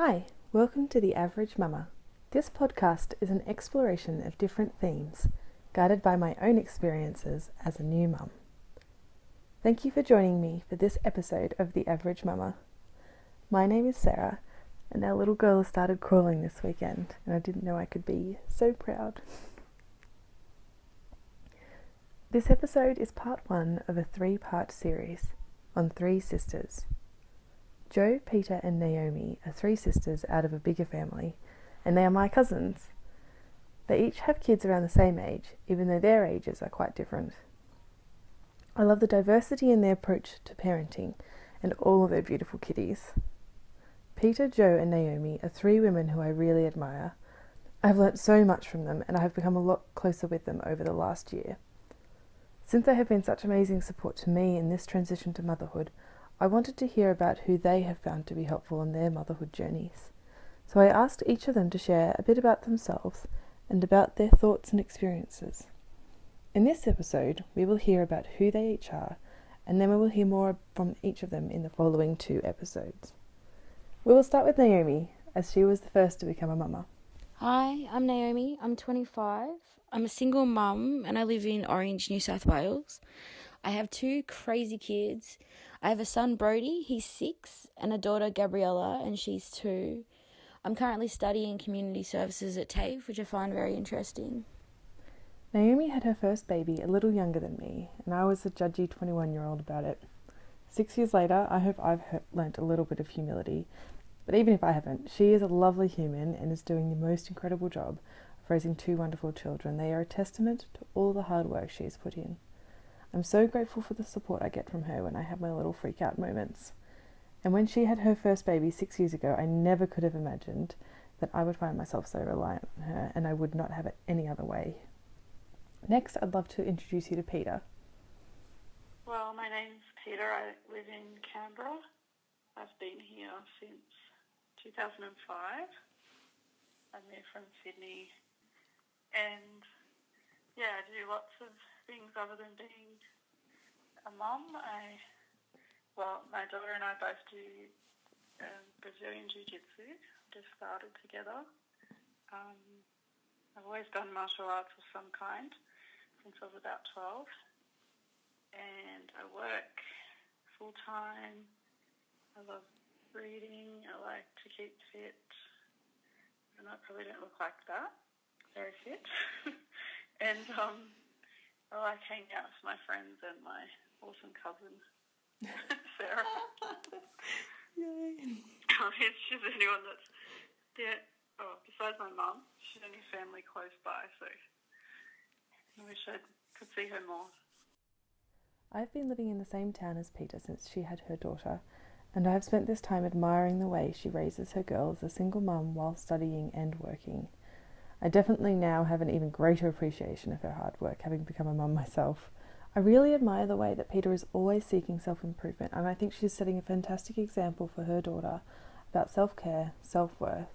Hi, welcome to The Average Mama. This podcast is an exploration of different themes, guided by my own experiences as a new mum. Thank you for joining me for this episode of The Average Mama. My name is Sarah, and our little girl started crawling this weekend, and I didn't know I could be so proud. This episode is part one of a three part series on three sisters. Jo, Peta, and Naomi are three sisters out of a bigger family, and they are my cousins. They each have kids around the same age, even though their ages are quite different. I love the diversity in their approach to parenting and all of their beautiful kitties. Peta, Jo, and Naomi are three women who I really admire. I have learnt so much from them, and I have become a lot closer with them over the last year. Since they have been such amazing support to me in this transition to motherhood, I wanted to hear about who they have found to be helpful in their motherhood journeys. So I asked each of them to share a bit about themselves and about their thoughts and experiences. In this episode, we will hear about who they each are, and then we will hear more from each of them in the following two episodes. We will start with Naomi, as she was the first to become a mama. Hi, I'm Naomi. I'm 25. I'm a single mum and I live in Orange, New South Wales. I have two crazy kids. I have a son, Brody, he's six, and a daughter, Gabriella, and she's two. I'm currently studying community services at TAFE, which I find very interesting. Naomi had her first baby a little younger than me, and I was a judgy 21 year old about it. Six years later, I hope I've learnt a little bit of humility. But even if I haven't, she is a lovely human and is doing the most incredible job of raising two wonderful children. They are a testament to all the hard work she has put in. I'm so grateful for the support I get from her when I have my little freak out moments. And when she had her first baby six years ago, I never could have imagined that I would find myself so reliant on her and I would not have it any other way. Next, I'd love to introduce you to Peta. Well, my name's Peta. I live in Canberra. I've been here since 2005. I moved from Sydney and yeah, I do lots of things other than being a mum. I well, my daughter and I both do um, Brazilian Jiu Jitsu. Just started together. Um, I've always done martial arts of some kind since I was about 12. And I work full time. I love reading. I like to keep fit. And I probably don't look like that very fit. and um, I like hanging out with my friends and my awesome cousin, Sarah. Yay. Oh, she's the only one that's there. Oh, besides my mum, she's only family close by, so I wish I could see her more. I've been living in the same town as Peta since she had her daughter, and I have spent this time admiring the way she raises her girl as a single mum while studying and working. I definitely now have an even greater appreciation of her hard work, having become a mum myself. I really admire the way that Peta is always seeking self improvement, and I think she's setting a fantastic example for her daughter about self care, self worth,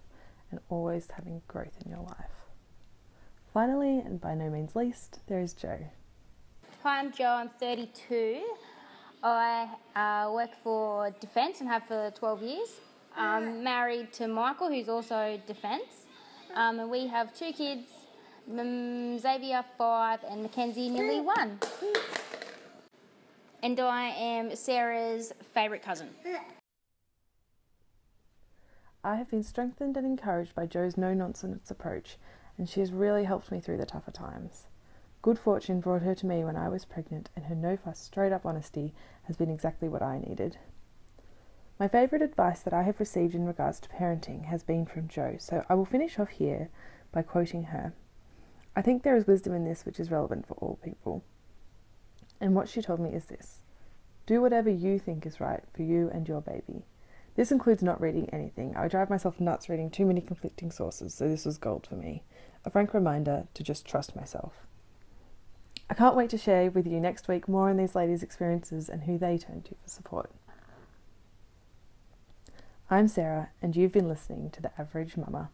and always having growth in your life. Finally, and by no means least, there is Jo. Hi, I'm Jo. I'm 32. I uh, work for Defence and have for 12 years. I'm married to Michael, who's also Defence. Um, and we have two kids, Xavier five and Mackenzie nearly one. And I am Sarah's favourite cousin. I have been strengthened and encouraged by Jo's no nonsense approach, and she has really helped me through the tougher times. Good fortune brought her to me when I was pregnant, and her no fuss, straight up honesty has been exactly what I needed. My favourite advice that I have received in regards to parenting has been from Jo, so I will finish off here by quoting her. I think there is wisdom in this which is relevant for all people. And what she told me is this do whatever you think is right for you and your baby. This includes not reading anything. I drive myself nuts reading too many conflicting sources, so this was gold for me. A frank reminder to just trust myself. I can't wait to share with you next week more on these ladies' experiences and who they turn to for support. I'm Sarah, and you've been listening to The Average Mama.